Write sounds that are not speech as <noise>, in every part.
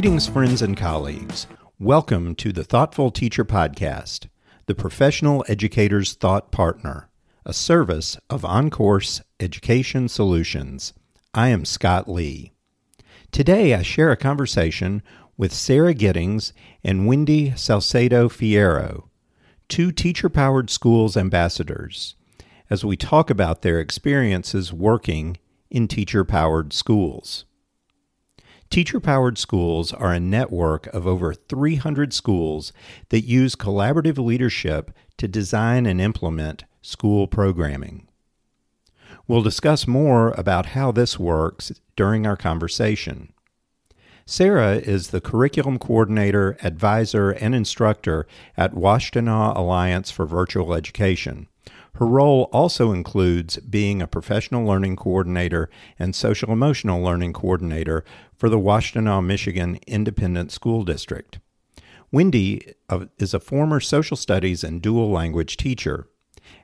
Greetings, friends and colleagues. Welcome to the Thoughtful Teacher Podcast, the professional educator's thought partner, a service of OnCourse Education Solutions. I am Scott Lee. Today I share a conversation with Sarah Giddings and Wendy Salcedo Fierro, two teacher powered schools ambassadors, as we talk about their experiences working in teacher powered schools. Teacher Powered Schools are a network of over 300 schools that use collaborative leadership to design and implement school programming. We'll discuss more about how this works during our conversation. Sarah is the curriculum coordinator, advisor, and instructor at Washtenaw Alliance for Virtual Education. Her role also includes being a professional learning coordinator and social emotional learning coordinator for the Washtenaw, Michigan Independent School District. Wendy uh, is a former social studies and dual language teacher.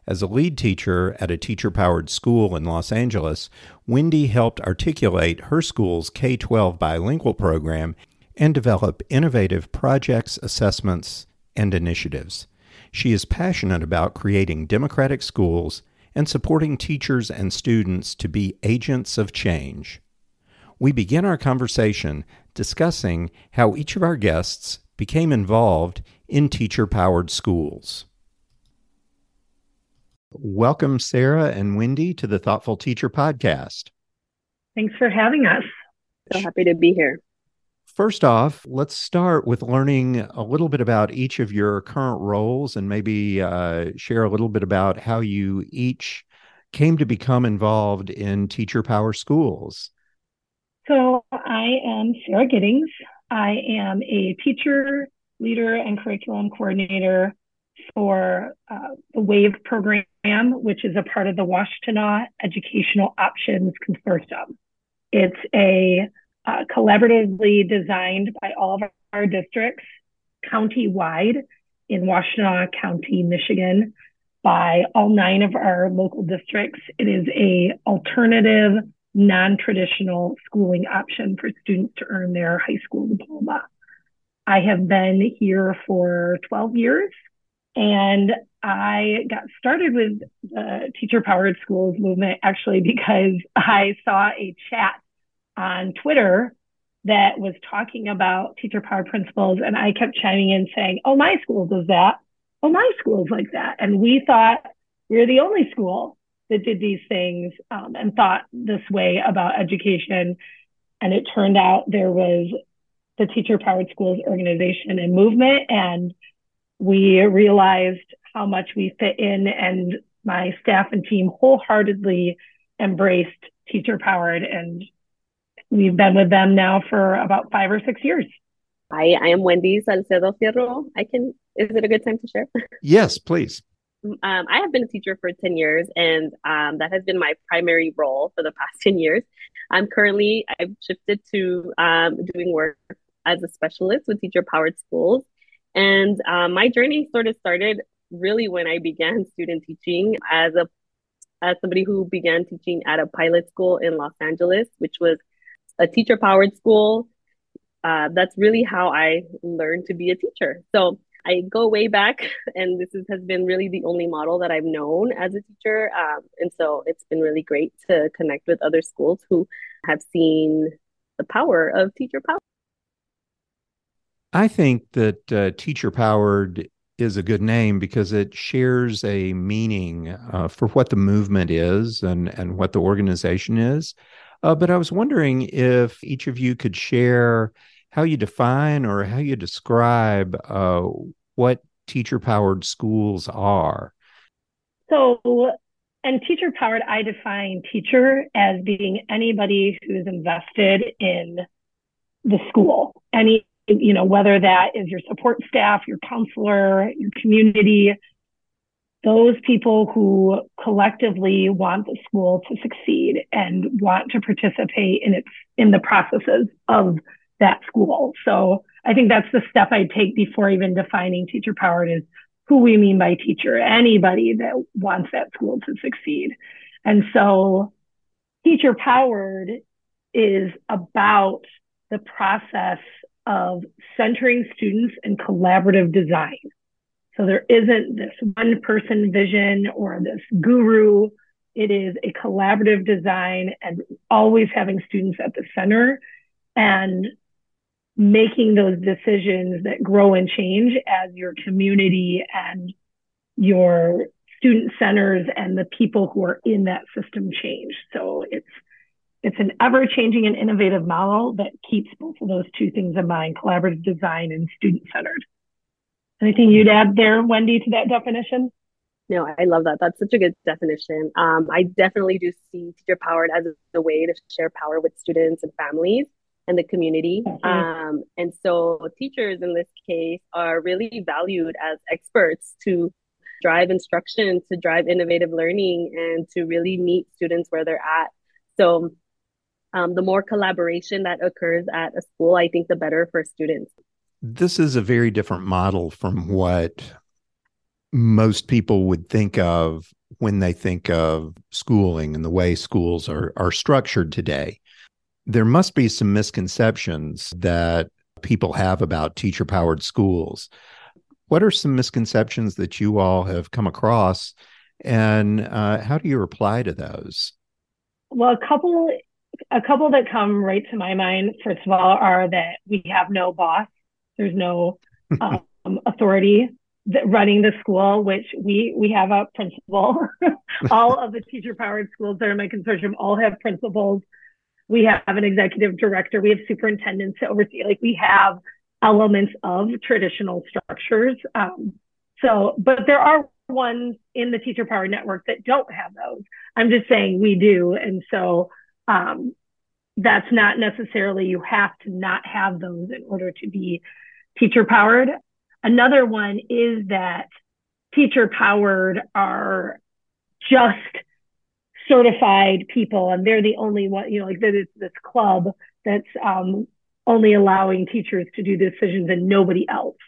As a lead teacher at a teacher powered school in Los Angeles, Wendy helped articulate her school's K 12 bilingual program and develop innovative projects, assessments, and initiatives. She is passionate about creating democratic schools and supporting teachers and students to be agents of change. We begin our conversation discussing how each of our guests became involved in teacher powered schools. Welcome, Sarah and Wendy, to the Thoughtful Teacher Podcast. Thanks for having us. So happy to be here. First off, let's start with learning a little bit about each of your current roles and maybe uh, share a little bit about how you each came to become involved in Teacher Power Schools. So, I am Sarah Giddings. I am a teacher, leader, and curriculum coordinator for uh, the WAVE program, which is a part of the Washtenaw Educational Options Consortium. It's a uh, collaboratively designed by all of our districts county-wide in Washtenaw County, Michigan, by all nine of our local districts. It is a alternative, non-traditional schooling option for students to earn their high school diploma. I have been here for 12 years and I got started with the teacher powered schools movement actually because I saw a chat on Twitter that was talking about teacher powered principles. And I kept chiming in saying, Oh, my school does that. Oh, my school's like that. And we thought we were the only school that did these things um, and thought this way about education. And it turned out there was the Teacher Powered Schools organization and movement. And we realized how much we fit in, and my staff and team wholeheartedly embraced Teacher Powered. And we've been with them now for about five or six years. Hi, I am Wendy Salcedo Fierro. I can, is it a good time to share? <laughs> Yes, please. Um, I have been a teacher for 10 years, and um, that has been my primary role for the past <laughs> 10 years. I'm currently, I've shifted to um, doing work as a specialist with teacher powered schools. And um, my journey sort of started really when I began student teaching as a as somebody who began teaching at a pilot school in Los Angeles, which was a teacher powered school. Uh, that's really how I learned to be a teacher. So I go way back, <laughs> and this is, has been really the only model that I've known as a teacher. Um, and so it's been really great to connect with other schools who have seen the power of teacher power. I think that uh, teacher powered is a good name because it shares a meaning uh, for what the movement is and, and what the organization is. Uh, but I was wondering if each of you could share how you define or how you describe uh, what teacher powered schools are. So, and teacher powered, I define teacher as being anybody who's invested in the school, any you know, whether that is your support staff, your counselor, your community, those people who collectively want the school to succeed and want to participate in its in the processes of that school. So I think that's the step I take before even defining teacher powered is who we mean by teacher, anybody that wants that school to succeed. And so teacher powered is about the process of centering students and collaborative design. So there isn't this one person vision or this guru. It is a collaborative design and always having students at the center and making those decisions that grow and change as your community and your student centers and the people who are in that system change. So it's it's an ever changing and innovative model that keeps both of those two things in mind collaborative design and student centered. Anything you'd add there, Wendy, to that definition? No, I love that. That's such a good definition. Um, I definitely do see teacher powered as a way to share power with students and families and the community. Um, and so teachers in this case are really valued as experts to drive instruction, to drive innovative learning, and to really meet students where they're at. So um, the more collaboration that occurs at a school, I think the better for students. This is a very different model from what most people would think of when they think of schooling and the way schools are, are structured today. There must be some misconceptions that people have about teacher powered schools. What are some misconceptions that you all have come across, and uh, how do you reply to those? Well, a couple a couple that come right to my mind, first of all, are that we have no boss. There's no <laughs> um, authority running the school, which we we have a principal. <laughs> all of the teacher powered schools that are in my consortium all have principals. We have an executive director. We have superintendents to oversee. Like we have elements of traditional structures. Um, so, but there are ones in the teacher power network that don't have those. I'm just saying we do, and so um, that's not necessarily you have to not have those in order to be teacher powered. Another one is that teacher powered are just certified people and they're the only one, you know, like there's this club that's um, only allowing teachers to do decisions and nobody else.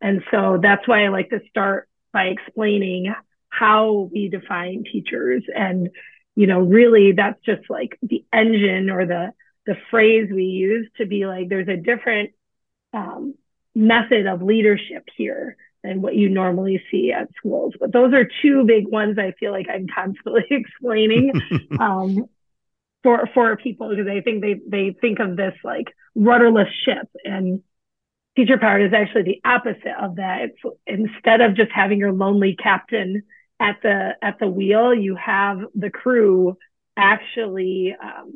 And so that's why I like to start by explaining how we define teachers and you know, really that's just like the engine or the the phrase we use to be like there's a different um, method of leadership here than what you normally see at schools. But those are two big ones I feel like I'm constantly <laughs> explaining <laughs> um, for for people because I think they they think of this like rudderless ship and teacher powered is actually the opposite of that. It's instead of just having your lonely captain at the at the wheel, you have the crew actually um,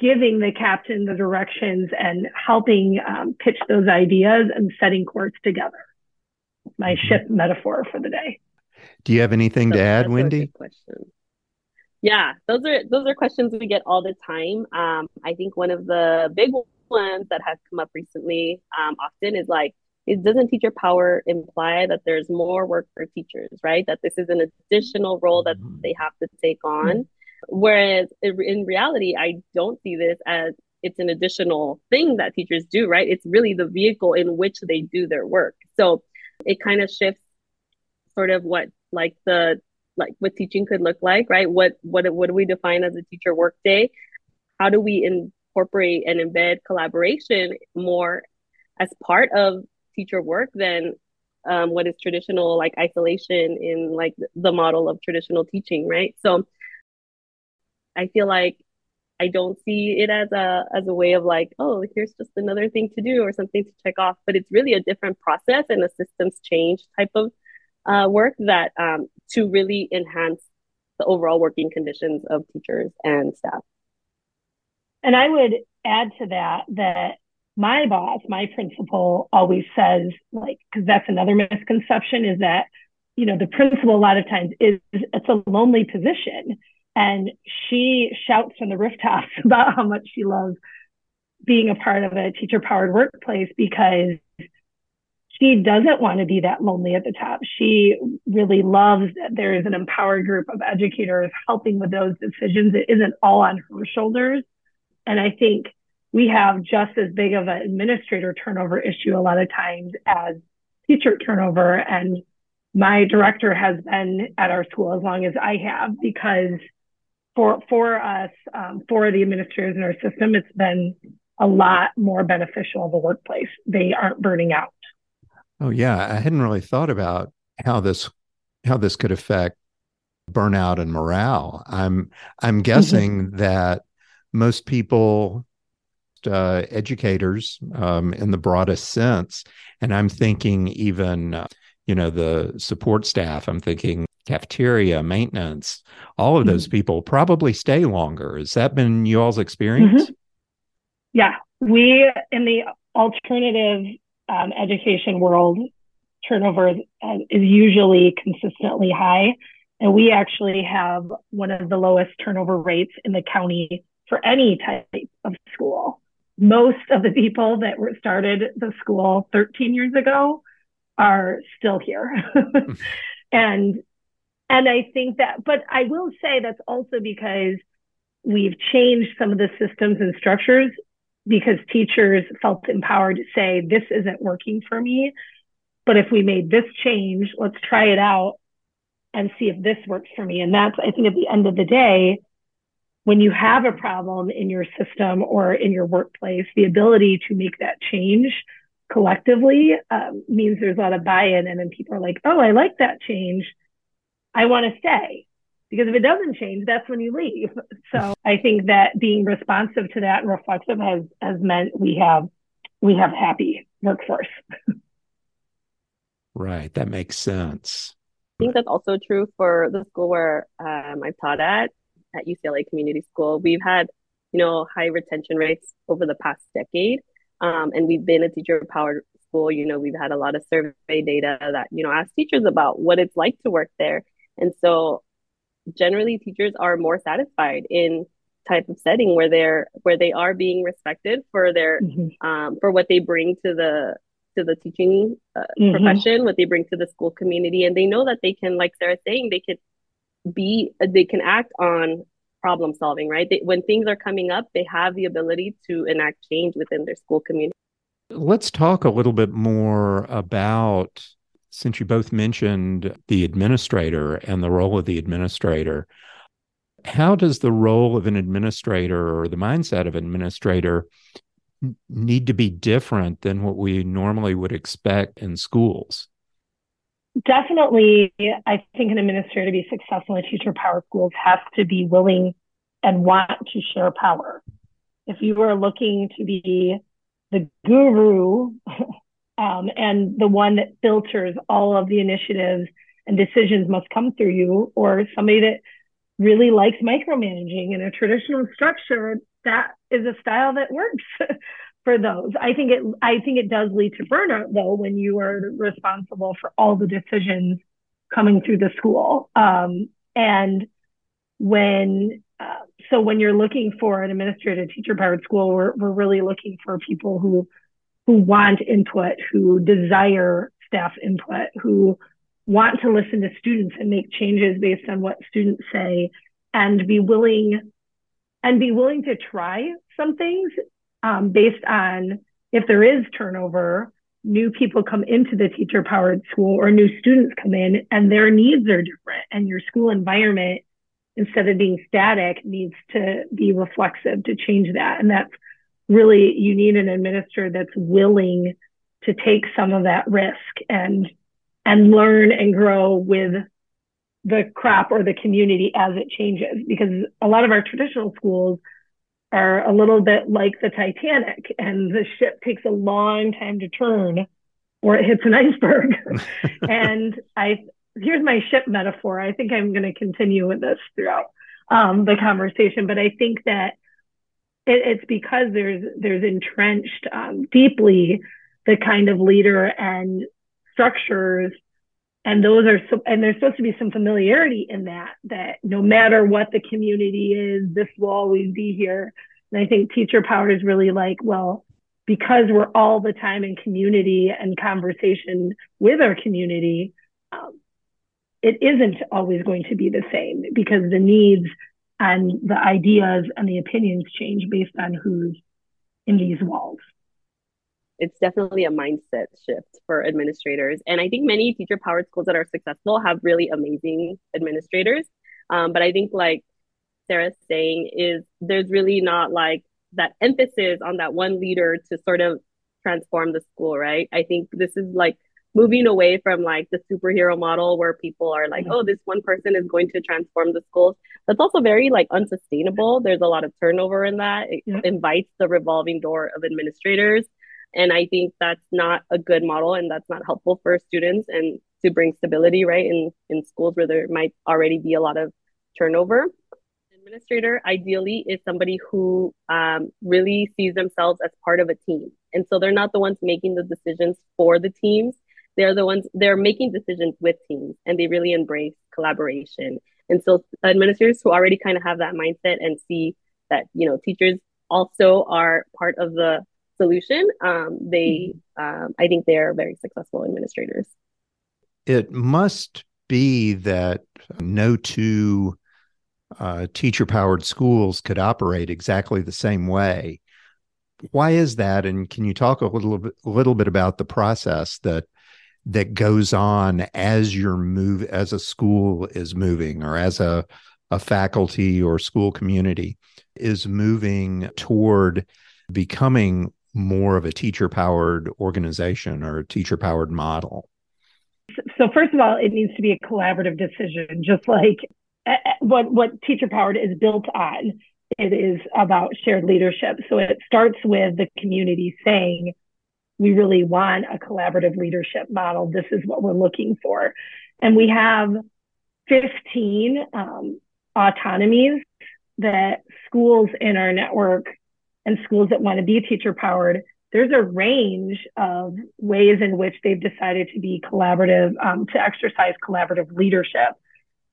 giving the captain the directions and helping um, pitch those ideas and setting course together. My mm-hmm. ship metaphor for the day. Do you have anything to add, Wendy? Yeah, those are those are questions we get all the time. Um, I think one of the big ones that has come up recently um, often is like, it doesn't teacher power imply that there's more work for teachers, right? That this is an additional role that mm-hmm. they have to take on. Whereas in reality, I don't see this as it's an additional thing that teachers do, right? It's really the vehicle in which they do their work. So it kind of shifts sort of what like the like what teaching could look like, right? What what what do we define as a teacher workday? How do we incorporate and embed collaboration more as part of teacher work than um, what is traditional like isolation in like the model of traditional teaching right so i feel like i don't see it as a as a way of like oh here's just another thing to do or something to check off but it's really a different process and a systems change type of uh, work that um, to really enhance the overall working conditions of teachers and staff and i would add to that that my boss, my principal always says, like, because that's another misconception is that, you know, the principal a lot of times is it's a lonely position. And she shouts from the rooftops <laughs> about how much she loves being a part of a teacher powered workplace because she doesn't want to be that lonely at the top. She really loves that there is an empowered group of educators helping with those decisions. It isn't all on her shoulders. And I think we have just as big of an administrator turnover issue a lot of times as teacher turnover. And my director has been at our school as long as I have because for for us, um, for the administrators in our system, it's been a lot more beneficial of a workplace. They aren't burning out. Oh yeah, I hadn't really thought about how this how this could affect burnout and morale. I'm I'm mm-hmm. guessing mm-hmm. that most people uh, educators um, in the broadest sense and i'm thinking even uh, you know the support staff i'm thinking cafeteria maintenance all of those mm-hmm. people probably stay longer has that been you all's experience mm-hmm. yeah we in the alternative um, education world turnover is, uh, is usually consistently high and we actually have one of the lowest turnover rates in the county for any type of school. Most of the people that were started the school 13 years ago are still here. <laughs> and and I think that but I will say that's also because we've changed some of the systems and structures because teachers felt empowered to say this isn't working for me. But if we made this change let's try it out and see if this works for me. And that's i think at the end of the day when you have a problem in your system or in your workplace, the ability to make that change collectively um, means there's a lot of buy-in, and then people are like, "Oh, I like that change. I want to stay." Because if it doesn't change, that's when you leave. So I think that being responsive to that and reflexive has has meant we have we have happy workforce. right, that makes sense. I think that's also true for the school where um, I taught at at UCLA Community School, we've had, you know, high retention rates over the past decade. Um, and we've been a teacher powered school. You know, we've had a lot of survey data that, you know, ask teachers about what it's like to work there. And so generally teachers are more satisfied in type of setting where they're where they are being respected for their mm-hmm. um, for what they bring to the to the teaching uh, mm-hmm. profession what they bring to the school community and they know that they can like sarah's saying they can be they can act on problem solving right they, when things are coming up they have the ability to enact change within their school community let's talk a little bit more about since you both mentioned the administrator and the role of the administrator how does the role of an administrator or the mindset of an administrator need to be different than what we normally would expect in schools definitely, I think an administrator to be successful in teacher power schools has to be willing and want to share power. If you are looking to be the guru um, and the one that filters all of the initiatives and decisions must come through you, or somebody that really likes micromanaging in a traditional structure, that is a style that works <laughs> for those. I think it I think it does lead to burnout though when you are responsible for all the decisions coming through the school. Um, and when uh, so when you're looking for an administrative teacher powered school, we're we're really looking for people who who want input, who desire staff input, who want to listen to students and make changes based on what students say and be willing and be willing to try some things um, based on if there is turnover, new people come into the teacher powered school or new students come in and their needs are different and your school environment instead of being static needs to be reflexive to change that. And that's really you need an administrator that's willing to take some of that risk and and learn and grow with the crop or the community as it changes because a lot of our traditional schools are a little bit like the Titanic, and the ship takes a long time to turn or it hits an iceberg. <laughs> and I here's my ship metaphor. I think I'm going to continue with this throughout um, the conversation, but I think that it, it's because there's there's entrenched um, deeply the kind of leader and structures. And those are so and there's supposed to be some familiarity in that that no matter what the community is this will always be here. And i think teacher power is really like well because we're all the time in community and conversation with our community um, it isn't always going to be the same because the needs and the ideas and the opinions change based on who's in these walls it's definitely a mindset shift for administrators. And I think many teacher powered schools that are successful have really amazing administrators. Um, but I think like Sarah's saying is there's really not like that emphasis on that one leader to sort of transform the school, right? I think this is like moving away from like the superhero model where people are like, mm-hmm. oh, this one person is going to transform the schools. That's also very like unsustainable. There's a lot of turnover in that. It yeah. invites the revolving door of administrators. And I think that's not a good model and that's not helpful for students and to bring stability, right, in, in schools where there might already be a lot of turnover. Administrator ideally is somebody who um, really sees themselves as part of a team. And so they're not the ones making the decisions for the teams they're the ones they're making decisions with teams and they really embrace collaboration. And so administrators who already kind of have that mindset and see that you know teachers also are part of the solution um, they mm-hmm. um, i think they are very successful administrators. It must be that no two uh, teacher powered schools could operate exactly the same way. Why is that? And can you talk a little bit, a little bit about the process that that goes on as your move as a school is moving or as a a faculty or school community is moving toward becoming more of a teacher powered organization or teacher powered model? So, first of all, it needs to be a collaborative decision, just like eh, eh, what, what teacher powered is built on. It is about shared leadership. So, it starts with the community saying, we really want a collaborative leadership model. This is what we're looking for. And we have 15 um, autonomies that schools in our network and schools that want to be teacher powered, there's a range of ways in which they've decided to be collaborative, um, to exercise collaborative leadership.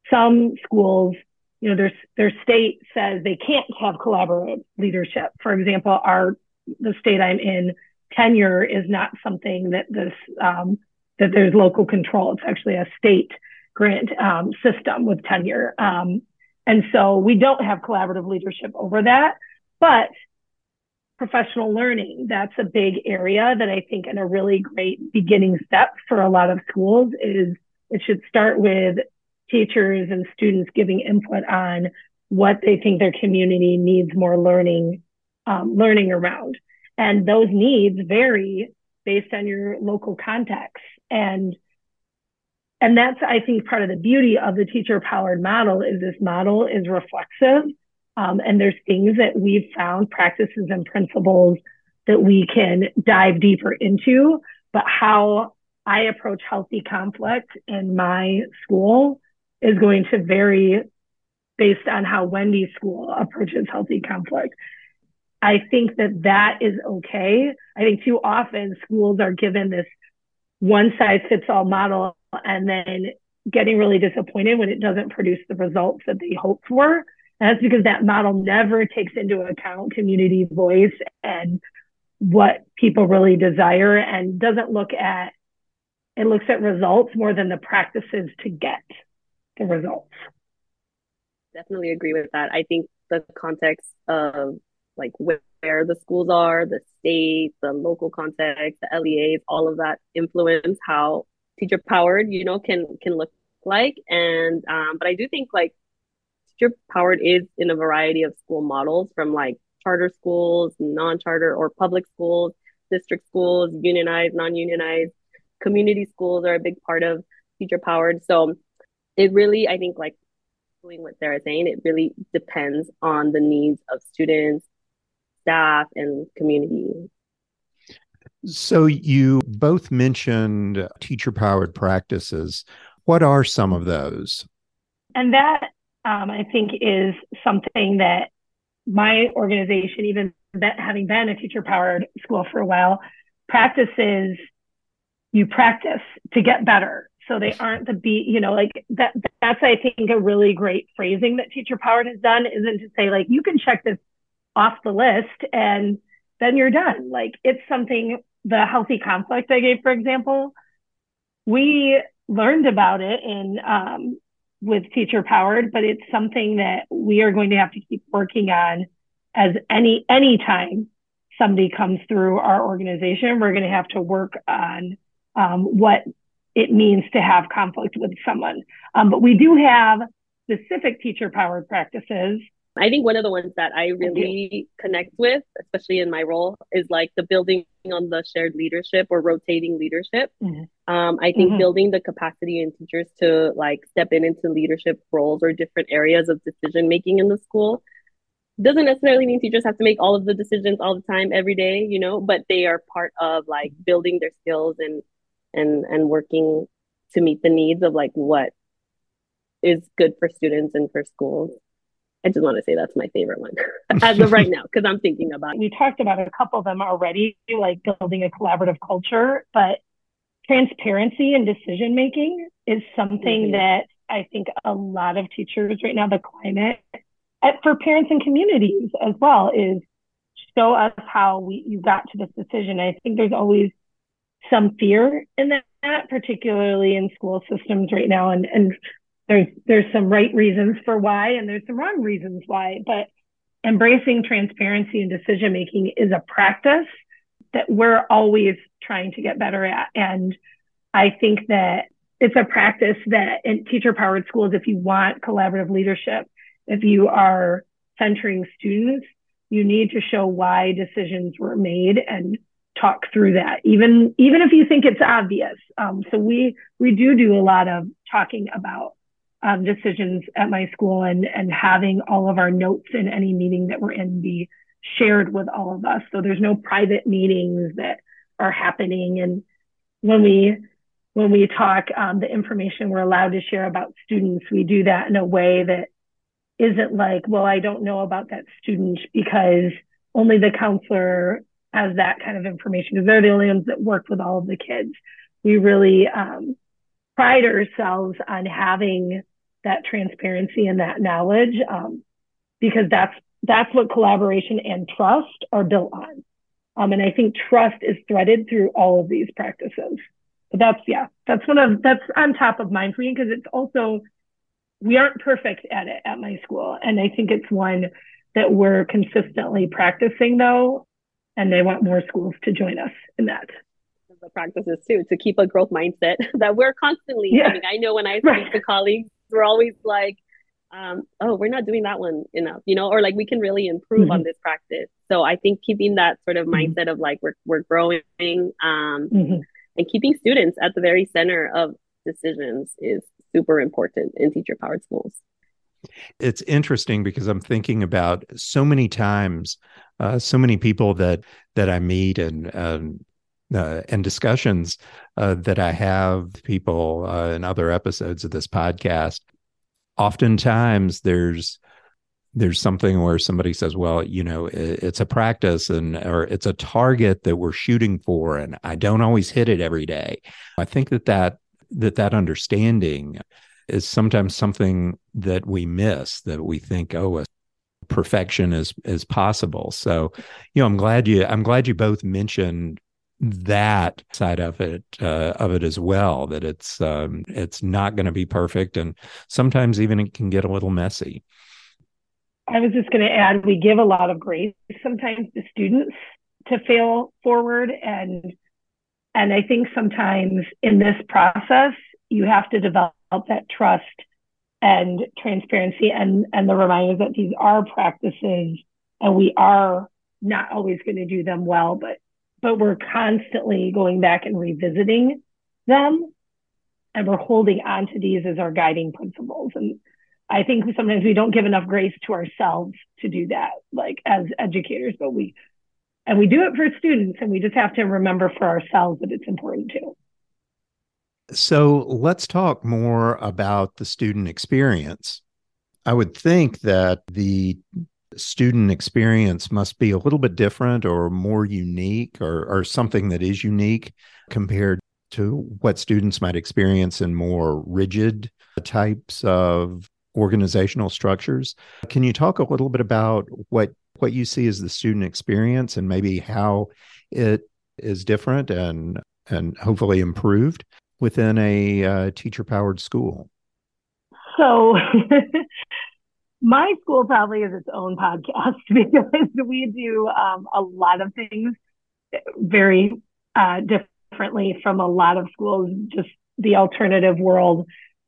Some schools, you know, their, their state says they can't have collaborative leadership. For example, our, the state I'm in tenure is not something that this um, that there's local control. It's actually a state grant um, system with tenure, um, and so we don't have collaborative leadership over that. But professional learning, that's a big area that I think in a really great beginning step for a lot of schools is it should start with teachers and students giving input on what they think their community needs more learning um, learning around and those needs vary based on your local context. And and that's i think part of the beauty of the teacher powered model is this model is reflexive. Um, and there's things that we've found practices and principles that we can dive deeper into. But how i approach healthy conflict in my school is going to vary based on how wendy's school approaches healthy conflict I think that that is okay. I think too often schools are given this one size fits all model and then getting really disappointed when it doesn't produce the results that they hope for. And that's because that model never takes into account community voice and what people really desire and doesn't look at it looks at results more than the practices to get the results. Definitely agree with that. I think the context of like where the schools are, the state, the local context, the LEAs, all of that influence how teacher powered, you know, can can look like. And um, but I do think like teacher powered is in a variety of school models from like charter schools, non-charter or public schools, district schools, unionized, non-unionized, community schools are a big part of teacher powered. So it really, I think like doing what Sarah's saying, it really depends on the needs of students, staff and community. So, you both mentioned teacher powered practices. What are some of those? And that, um, I think, is something that my organization, even having been a teacher powered school for a while, practices you practice to get better. So they aren't the beat, you know, like that. That's, I think, a really great phrasing that teacher powered has done isn't to say, like, you can check this off the list and then you're done. Like it's something, the healthy conflict I gave, for example, we learned about it in, um, with teacher powered, but it's something that we are going to have to keep working on as any, any time somebody comes through our organization, we're going to have to work on, um, what it means to have conflict with someone. Um, but we do have specific teacher powered practices I think one of the ones that I really connect with, especially in my role, is like the building on the shared leadership or rotating leadership. Mm-hmm. Um, I think mm-hmm. building the capacity in teachers to like step in into leadership roles or different areas of decision making in the school doesn't necessarily mean teachers have to make all of the decisions all the time every day, you know, but they are part of like building their skills and and and working to meet the needs of like what is good for students and for schools. I just want to say that's my favorite one <laughs> as of right now because I'm thinking about it. We talked about a couple of them already, like building a collaborative culture, but transparency and decision making is something mm-hmm. that I think a lot of teachers right now, the climate for parents and communities as well is show us how we you got to this decision. I think there's always some fear in that, particularly in school systems right now, and and there's there's some right reasons for why, and there's some wrong reasons why. But embracing transparency and decision making is a practice that we're always trying to get better at, and I think that it's a practice that in teacher powered schools, if you want collaborative leadership, if you are centering students, you need to show why decisions were made and talk through that, even even if you think it's obvious. Um, so we we do do a lot of talking about um, decisions at my school and and having all of our notes in any meeting that we're in be shared with all of us. So there's no private meetings that are happening. And when we when we talk, um, the information we're allowed to share about students, we do that in a way that isn't like, well, I don't know about that student because only the counselor has that kind of information because they're the only ones that work with all of the kids. We really um, pride ourselves on having that transparency and that knowledge um, because that's that's what collaboration and trust are built on. Um, and I think trust is threaded through all of these practices. But that's yeah, that's one of that's on top of mind for me because it's also we aren't perfect at it at my school. And I think it's one that we're consistently practicing though. And they want more schools to join us in that. The practices too, to keep a growth mindset <laughs> that we're constantly yeah. having. I know when I speak right. to colleagues, we're always like, um, oh, we're not doing that one enough, you know, or like we can really improve mm-hmm. on this practice. So I think keeping that sort of mm-hmm. mindset of like we're we're growing um, mm-hmm. and keeping students at the very center of decisions is super important in teacher powered schools. It's interesting because I'm thinking about so many times, uh, so many people that that I meet and um, uh, and discussions uh, that I have people uh, in other episodes of this podcast. Oftentimes, there's there's something where somebody says, "Well, you know, it's a practice and or it's a target that we're shooting for, and I don't always hit it every day." I think that that that that understanding is sometimes something that we miss that we think oh perfection is is possible so you know i'm glad you i'm glad you both mentioned that side of it uh, of it as well that it's um, it's not going to be perfect and sometimes even it can get a little messy. I was just going to add we give a lot of grace sometimes to students to fail forward and and I think sometimes in this process, you have to develop that trust and transparency and, and the reminder that these are practices and we are not always going to do them well, but but we're constantly going back and revisiting them and we're holding on to these as our guiding principles. And I think sometimes we don't give enough grace to ourselves to do that, like as educators, but we and we do it for students, and we just have to remember for ourselves that it's important too. So let's talk more about the student experience. I would think that the student experience must be a little bit different or more unique or, or something that is unique compared to what students might experience in more rigid types of organizational structures. Can you talk a little bit about what what you see as the student experience and maybe how it is different and and hopefully improved within a uh, teacher powered school so <laughs> my school probably is its own podcast <laughs> because we do um, a lot of things very uh, differently from a lot of schools just the alternative world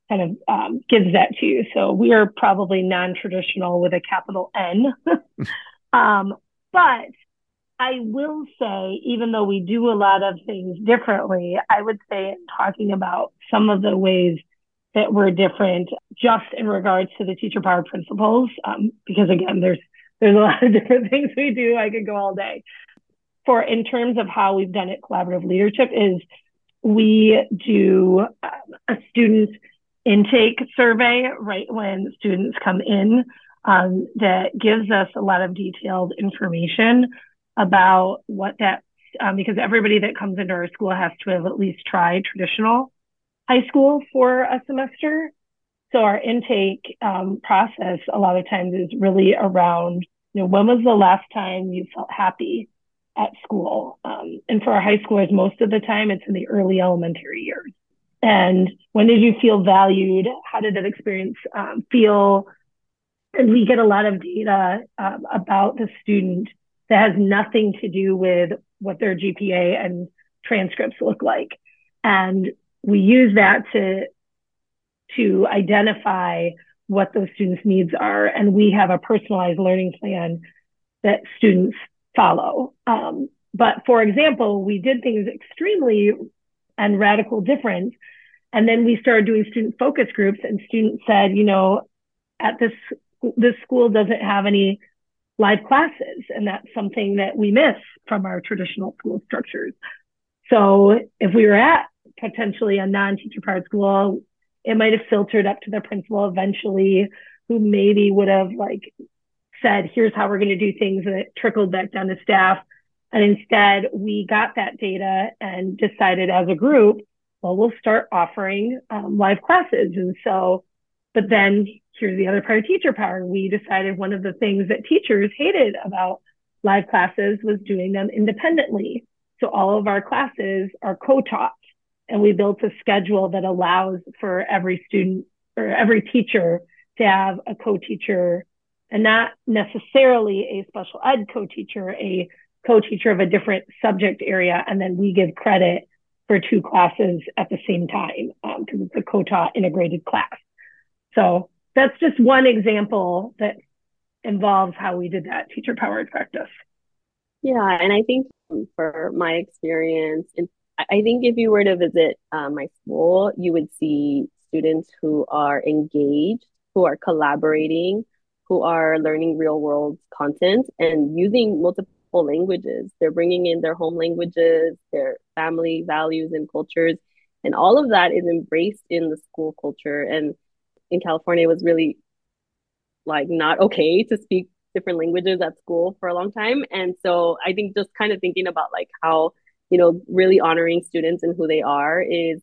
kind of um, gives that to you. So we are probably non-traditional with a capital N. <laughs> um, but I will say, even though we do a lot of things differently, I would say talking about some of the ways that we're different just in regards to the teacher power principles, um, because again, there's there's a <laughs> lot of different things we do. I could go all day. For in terms of how we've done it, collaborative leadership is we do um, a student intake survey right when students come in um, that gives us a lot of detailed information about what that um, because everybody that comes into our school has to have at least tried traditional high school for a semester. So our intake um, process a lot of times is really around, you know, when was the last time you felt happy at school? Um, and for our high schoolers, most of the time it's in the early elementary years. And when did you feel valued? How did that experience um, feel? And we get a lot of data um, about the student that has nothing to do with what their GPA and transcripts look like. And we use that to, to identify what those students' needs are. And we have a personalized learning plan that students follow. Um, but for example, we did things extremely and radical different. And then we started doing student focus groups and students said, you know, at this, this school doesn't have any live classes. And that's something that we miss from our traditional school structures. So if we were at potentially a non-teacher powered school, it might have filtered up to the principal eventually who maybe would have like said, here's how we're going to do things. And it trickled back down to staff. And instead we got that data and decided as a group, well, we'll start offering um, live classes. And so, but then here's the other part of teacher power. We decided one of the things that teachers hated about live classes was doing them independently. So all of our classes are co-taught and we built a schedule that allows for every student or every teacher to have a co-teacher and not necessarily a special ed co-teacher, a co-teacher of a different subject area. And then we give credit for two classes at the same time because um, it's a co-taught integrated class. So that's just one example that involves how we did that teacher powered practice. Yeah, and I think for my experience, and I think if you were to visit uh, my school, you would see students who are engaged, who are collaborating, who are learning real world content and using multiple languages. They're bringing in their home languages, their family values and cultures, and all of that is embraced in the school culture. And in California, it was really like not okay to speak different languages at school for a long time. And so I think just kind of thinking about like how, you know, really honoring students and who they are is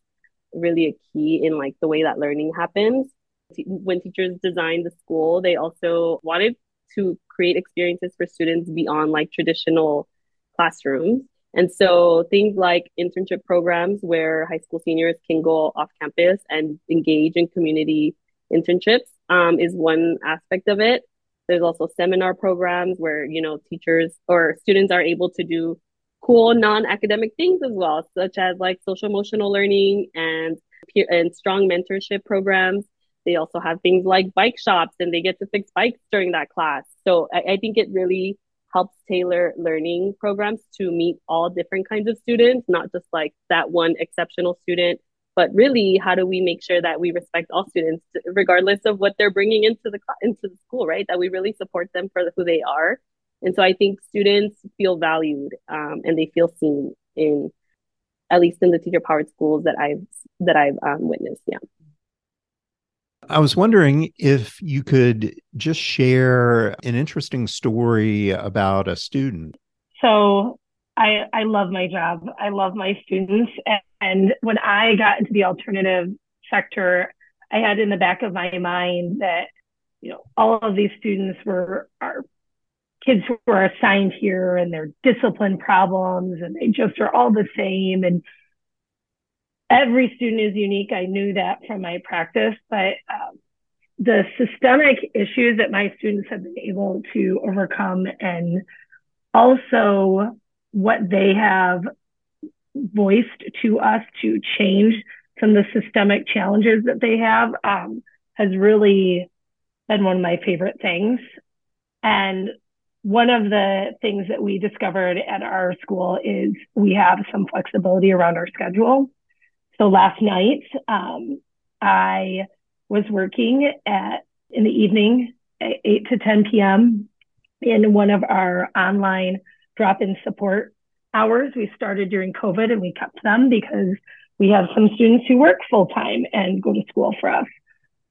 really a key in like the way that learning happens. When teachers designed the school, they also wanted to create experiences for students beyond like traditional classrooms. And so things like internship programs where high school seniors can go off campus and engage in community internships um, is one aspect of it. There's also seminar programs where, you know, teachers or students are able to do cool non-academic things as well, such as like social emotional learning and peer and strong mentorship programs. They also have things like bike shops and they get to fix bikes during that class. So I, I think it really helps tailor learning programs to meet all different kinds of students, not just like that one exceptional student but really how do we make sure that we respect all students regardless of what they're bringing into the into the school right that we really support them for who they are and so i think students feel valued um, and they feel seen in at least in the teacher powered schools that i've that i've um, witnessed yeah I was wondering if you could just share an interesting story about a student. So, I, I love my job. I love my students. And and when I got into the alternative sector, I had in the back of my mind that, you know, all of these students were are kids who are assigned here and they're discipline problems and they just are all the same. And every student is unique. I knew that from my practice, but um, the systemic issues that my students have been able to overcome and also what they have voiced to us to change some of the systemic challenges that they have um, has really been one of my favorite things. And one of the things that we discovered at our school is we have some flexibility around our schedule. So last night, um, I was working at in the evening, 8 to 10 p.m. in one of our online drop-in support hours. We started during COVID and we kept them because we have some students who work full time and go to school for us.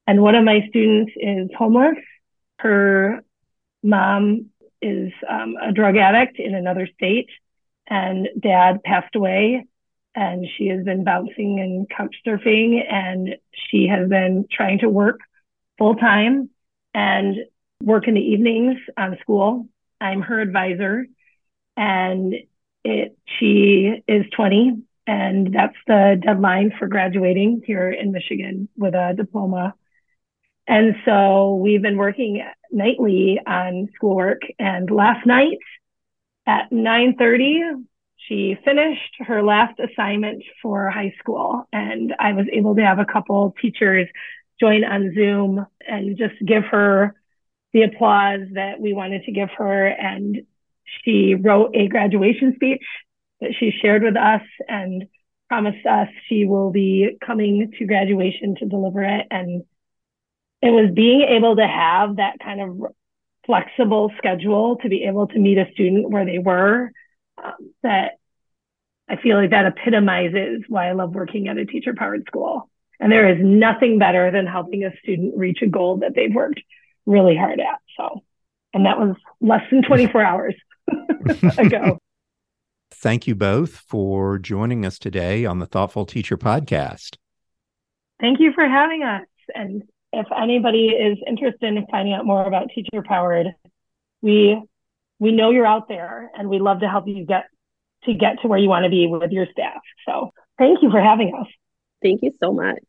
And one of my students is homeless. Her mom is um, a drug addict in another state, and dad passed away. And she has been bouncing and couch surfing, and she has been trying to work full time and work in the evenings on school. I'm her advisor, and it she is 20, and that's the deadline for graduating here in Michigan with a diploma. And so we've been working nightly on schoolwork. And last night at 9:30, she finished her last assignment for high school, and I was able to have a couple teachers join on Zoom and just give her the applause that we wanted to give her. And she wrote a graduation speech that she shared with us and promised us she will be coming to graduation to deliver it. And it was being able to have that kind of flexible schedule to be able to meet a student where they were um, that I feel like that epitomizes why I love working at a teacher powered school. And there is nothing better than helping a student reach a goal that they've worked really hard at. So, and that was less than 24 <laughs> hours <laughs> ago. Thank you both for joining us today on the Thoughtful Teacher podcast. Thank you for having us. And if anybody is interested in finding out more about Teacher Powered, we we know you're out there and we love to help you get to get to where you want to be with your staff. So thank you for having us. Thank you so much.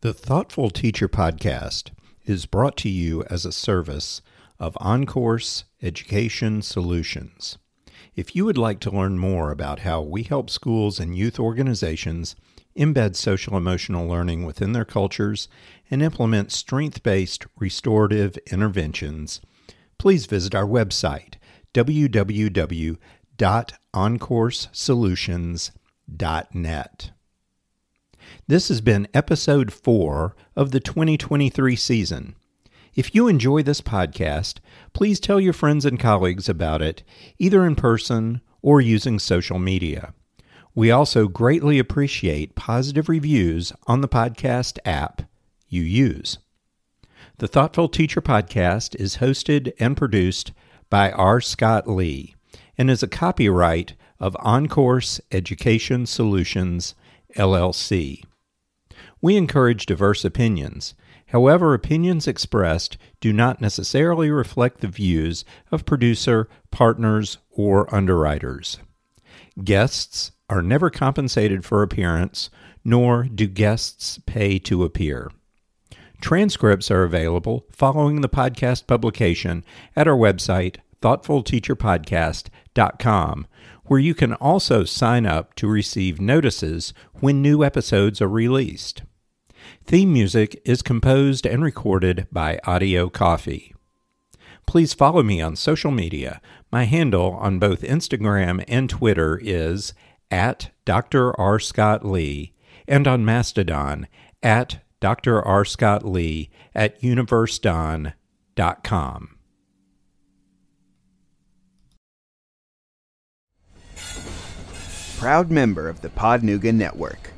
The Thoughtful Teacher podcast is brought to you as a service of OnCourse Education Solutions. If you would like to learn more about how we help schools and youth organizations embed social emotional learning within their cultures, and implement strength based restorative interventions, please visit our website www.oncoursesolutions.net. This has been episode 4 of the 2023 season. If you enjoy this podcast, please tell your friends and colleagues about it, either in person or using social media. We also greatly appreciate positive reviews on the podcast app you use. The Thoughtful Teacher Podcast is hosted and produced by R. Scott Lee and is a copyright of OnCourse Education Solutions, LLC. We encourage diverse opinions. However, opinions expressed do not necessarily reflect the views of producer, partners, or underwriters. Guests are never compensated for appearance, nor do guests pay to appear. Transcripts are available following the podcast publication at our website, thoughtfulteacherpodcast.com, where you can also sign up to receive notices when new episodes are released. Theme music is composed and recorded by Audio Coffee. Please follow me on social media. My handle on both Instagram and Twitter is at Dr. R. Scott Lee and on Mastodon at Dr. R. Scott Lee at universeodon.com. Proud member of the Podnuga Network.